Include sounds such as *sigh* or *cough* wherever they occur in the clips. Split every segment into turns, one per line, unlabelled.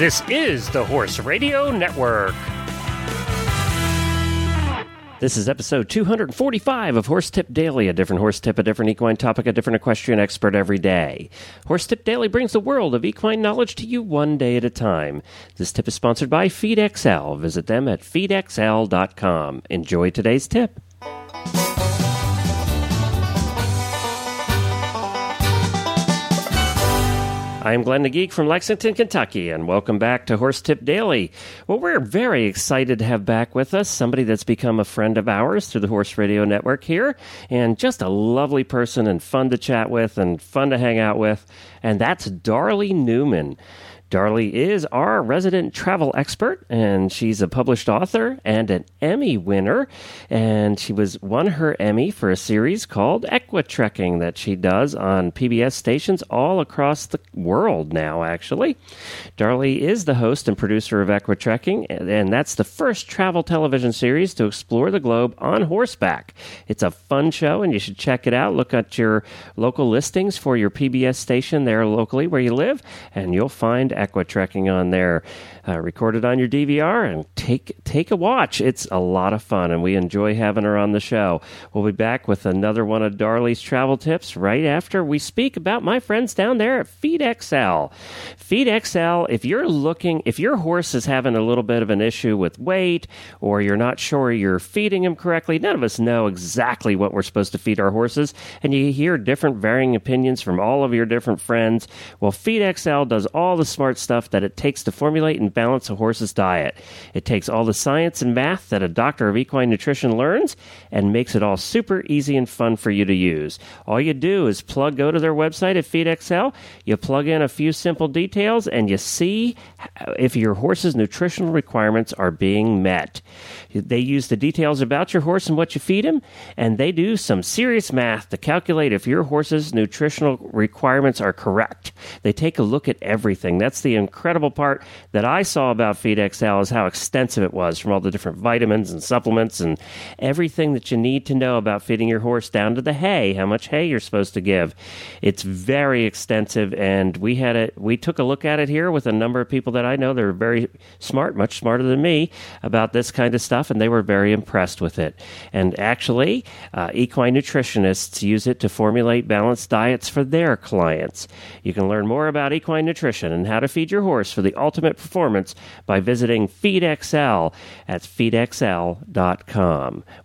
This is the Horse Radio Network. This is episode 245 of Horse Tip Daily, a different horse tip, a different equine topic, a different equestrian expert every day. Horse Tip Daily brings the world of equine knowledge to you one day at a time. This tip is sponsored by FeedXL. Visit them at feedxl.com. Enjoy today's tip. I'm Glenn the Geek from Lexington, Kentucky, and welcome back to Horse Tip Daily. Well, we're very excited to have back with us somebody that's become a friend of ours through the Horse Radio Network here, and just a lovely person and fun to chat with and fun to hang out with, and that's Darley Newman. Darley is our resident travel expert, and she's a published author and an Emmy winner. And she was won her Emmy for a series called Equitrekking that she does on PBS stations all across the world now. Actually, Darley is the host and producer of Equitrekking, and that's the first travel television series to explore the globe on horseback. It's a fun show, and you should check it out. Look at your local listings for your PBS station there locally where you live, and you'll find Equitrekking on there. Uh, record it on your DVR and take take a watch. It's a lot of fun, and we enjoy having her on the show. We'll be back with another one of Darley's travel tips right after we speak about my friends down there at FeedXL. FeedXL, if you're looking, if your horse is having a little bit of an issue with weight, or you're not sure you're feeding him correctly, none of us know exactly what we're supposed to feed our horses, and you hear different varying opinions from all of your different friends. Well, FeedXL does all the smart stuff that it takes to formulate and balance a horse's diet. It takes all the science and math that a doctor of equine nutrition learns and makes it all super easy and fun for you to use. All you do is plug go to their website at FeedXL, you plug in a few simple details and you see if your horse's nutritional requirements are being met. They use the details about your horse and what you feed him and they do some serious math to calculate if your horse's nutritional requirements are correct. They take a look at everything. That's the incredible part that I saw about FeedXL is how extensive it was from all the different vitamins and supplements and everything that you need to know about feeding your horse down to the hay, how much hay you're supposed to give. It's very extensive and we had it we took a look at it here with a number of people that I know that are very smart, much smarter than me about this kind of stuff and they were very impressed with it. And actually, uh, equine nutritionists use it to formulate balanced diets for their clients. You can learn more about equine nutrition and how to feed your horse for the ultimate performance by visiting FeedXL at feedxl.com.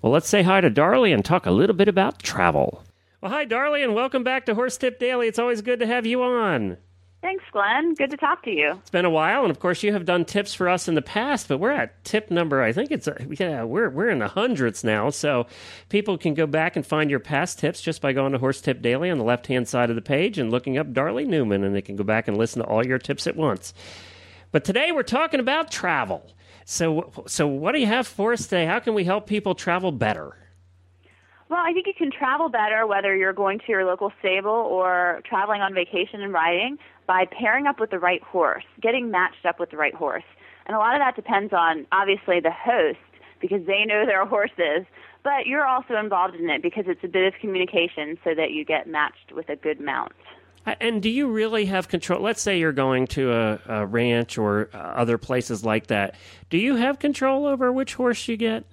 Well, let's say hi to Darley and talk a little bit about travel. Well, hi, Darley, and welcome back to Horse Tip Daily. It's always good to have you on.
Thanks, Glenn. Good to talk to you.
It's been a while, and of course, you have done tips for us in the past. But we're at tip number, I think it's uh, yeah, we're we're in the hundreds now. So people can go back and find your past tips just by going to Horse Tip Daily on the left hand side of the page and looking up Darley Newman, and they can go back and listen to all your tips at once. But today we're talking about travel. So so what do you have for us today? How can we help people travel better?
Well, I think you can travel better whether you're going to your local stable or traveling on vacation and riding by pairing up with the right horse, getting matched up with the right horse. And a lot of that depends on obviously the host because they know their horses, but you're also involved in it because it's a bit of communication so that you get matched with a good mount.
And do you really have control? Let's say you're going to a, a ranch or uh, other places like that. Do you have control over which horse you get?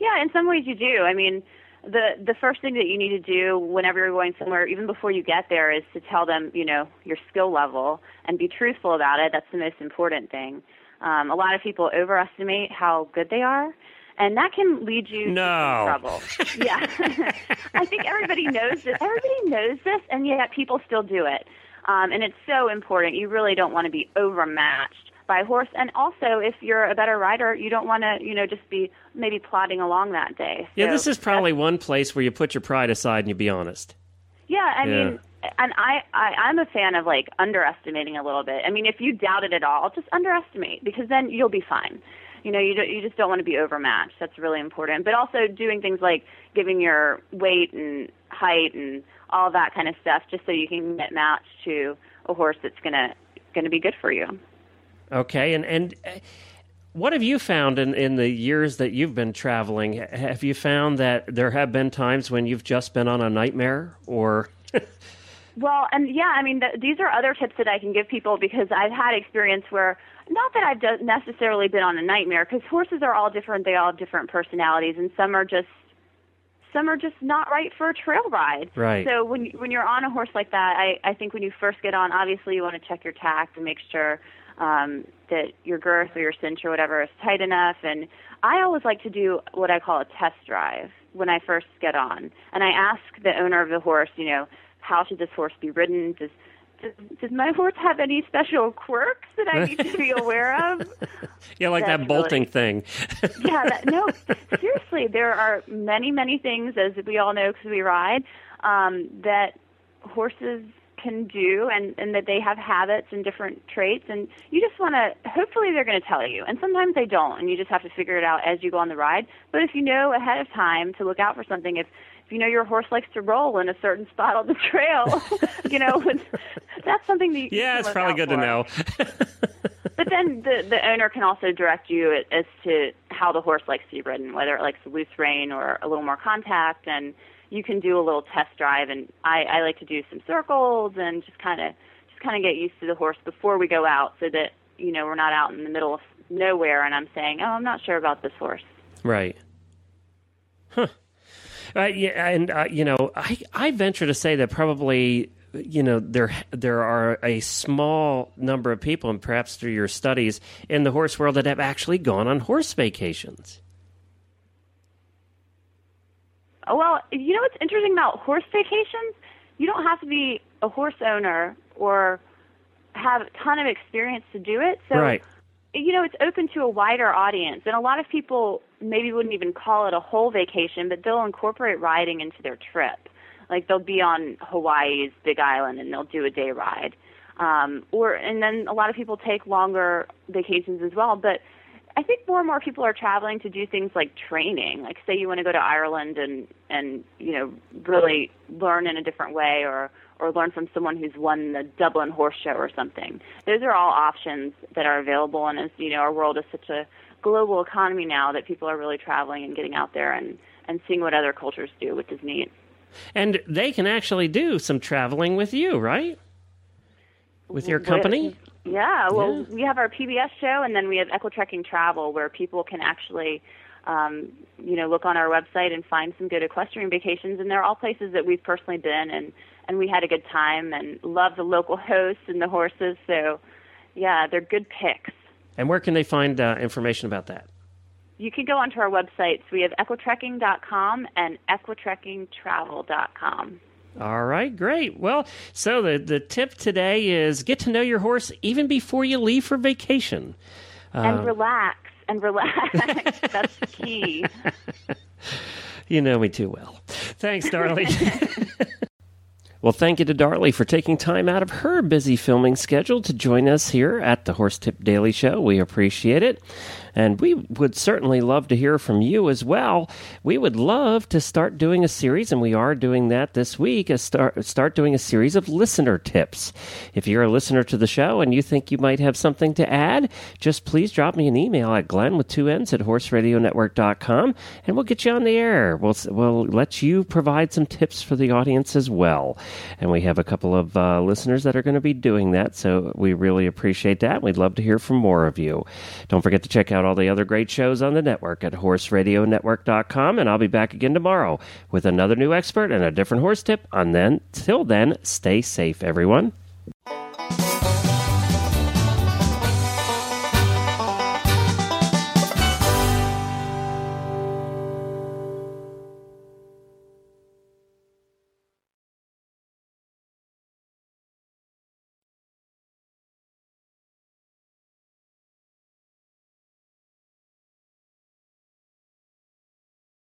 Yeah, in some ways you do. I mean, the the first thing that you need to do whenever you're going somewhere, even before you get there, is to tell them, you know, your skill level and be truthful about it. That's the most important thing. Um, a lot of people overestimate how good they are, and that can lead you
no.
to trouble. *laughs* yeah, *laughs* I think everybody knows this. Everybody knows this, and yet people still do it. Um, and it's so important. You really don't want to be overmatched by a horse. And also, if you're a better rider, you don't want to, you know, just be maybe plodding along that day. So
yeah, this is probably one place where you put your pride aside and you be honest.
Yeah, I yeah. mean, and I, I I'm a fan of like underestimating a little bit. I mean, if you doubt it at all, just underestimate because then you'll be fine. You know, you don't, you just don't want to be overmatched. That's really important. But also doing things like giving your weight and height and all that kind of stuff, just so you can get matched to a horse that's gonna gonna be good for you.
Okay, and and uh, what have you found in in the years that you've been traveling? Have you found that there have been times when you've just been on a nightmare, or *laughs*
Well, and yeah, I mean, th- these are other tips that I can give people because I've had experience where, not that I've necessarily been on a nightmare, because horses are all different. They all have different personalities, and some are just some are just not right for a trail ride.
Right.
So when when you're on a horse like that, I I think when you first get on, obviously you want to check your tack and make sure um, that your girth or your cinch or whatever is tight enough. And I always like to do what I call a test drive when I first get on, and I ask the owner of the horse, you know, how should this horse be ridden? Does does, does my horse have any special quirks that I need to be *laughs* aware of?
yeah, like
That's
that bolting
really-
thing.
yeah, that, *laughs* no, seriously, there are many, many things, as we all know because we ride, um, that horses can do and, and that they have habits and different traits. And you just want to, hopefully, they're going to tell you. And sometimes they don't, and you just have to figure it out as you go on the ride. But if you know ahead of time to look out for something, if if you know your horse likes to roll in a certain spot on the trail, *laughs* you know, *laughs* that's something that you
yeah, it's probably good
for.
to know. *laughs*
But then the the owner can also direct you as to how the horse likes to be ridden, whether it likes loose rein or a little more contact, and you can do a little test drive. And I, I like to do some circles and just kind of just kind of get used to the horse before we go out, so that you know we're not out in the middle of nowhere and I'm saying, oh, I'm not sure about this horse.
Right. Huh. Uh, yeah, and uh, you know, I I venture to say that probably you know there there are a small number of people, and perhaps through your studies in the horse world, that have actually gone on horse vacations.
Oh, well, you know what's interesting about horse vacations? You don't have to be a horse owner or have a ton of experience to do it. So,
right.
you know, it's open to a wider audience. And a lot of people maybe wouldn't even call it a whole vacation, but they'll incorporate riding into their trip. Like they'll be on Hawaii's Big Island and they'll do a day ride. Um, or and then a lot of people take longer vacations as well. But I think more and more people are traveling to do things like training. Like say you want to go to Ireland and and you know really learn in a different way, or or learn from someone who's won the Dublin Horse Show or something. Those are all options that are available. And as you know, our world is such a global economy now that people are really traveling and getting out there and and seeing what other cultures do, which is neat.
And they can actually do some traveling with you, right? With your company?
Yeah, well,
Yeah.
we have our PBS show, and then we have Equitrekking Travel, where people can actually, um, you know, look on our website and find some good equestrian vacations. And they're all places that we've personally been, and and we had a good time, and love the local hosts and the horses. So, yeah, they're good picks.
And where can they find uh, information about that?
You can go onto our websites. We have equitrekking.com and equitrekkingtravel.com.
All right, great. Well, so the the tip today is get to know your horse even before you leave for vacation.
and uh, relax, and relax. *laughs* That's the key. *laughs*
You know me too well. Thanks, Darley. *laughs* well, thank you to Darley for taking time out of her busy filming schedule to join us here at the Horse Tip Daily Show. We appreciate it. And we would certainly love to hear from you as well. We would love to start doing a series, and we are doing that this week, a start, start doing a series of listener tips. If you're a listener to the show and you think you might have something to add, just please drop me an email at glenn with two N's at horseradionetwork.com, and we'll get you on the air. We'll, we'll let you provide some tips for the audience as well. And we have a couple of uh, listeners that are going to be doing that, so we really appreciate that. We'd love to hear from more of you. Don't forget to check out all the other great shows on the network at horseradionetwork.com, and I'll be back again tomorrow with another new expert and a different horse tip. And then, till then, stay safe, everyone.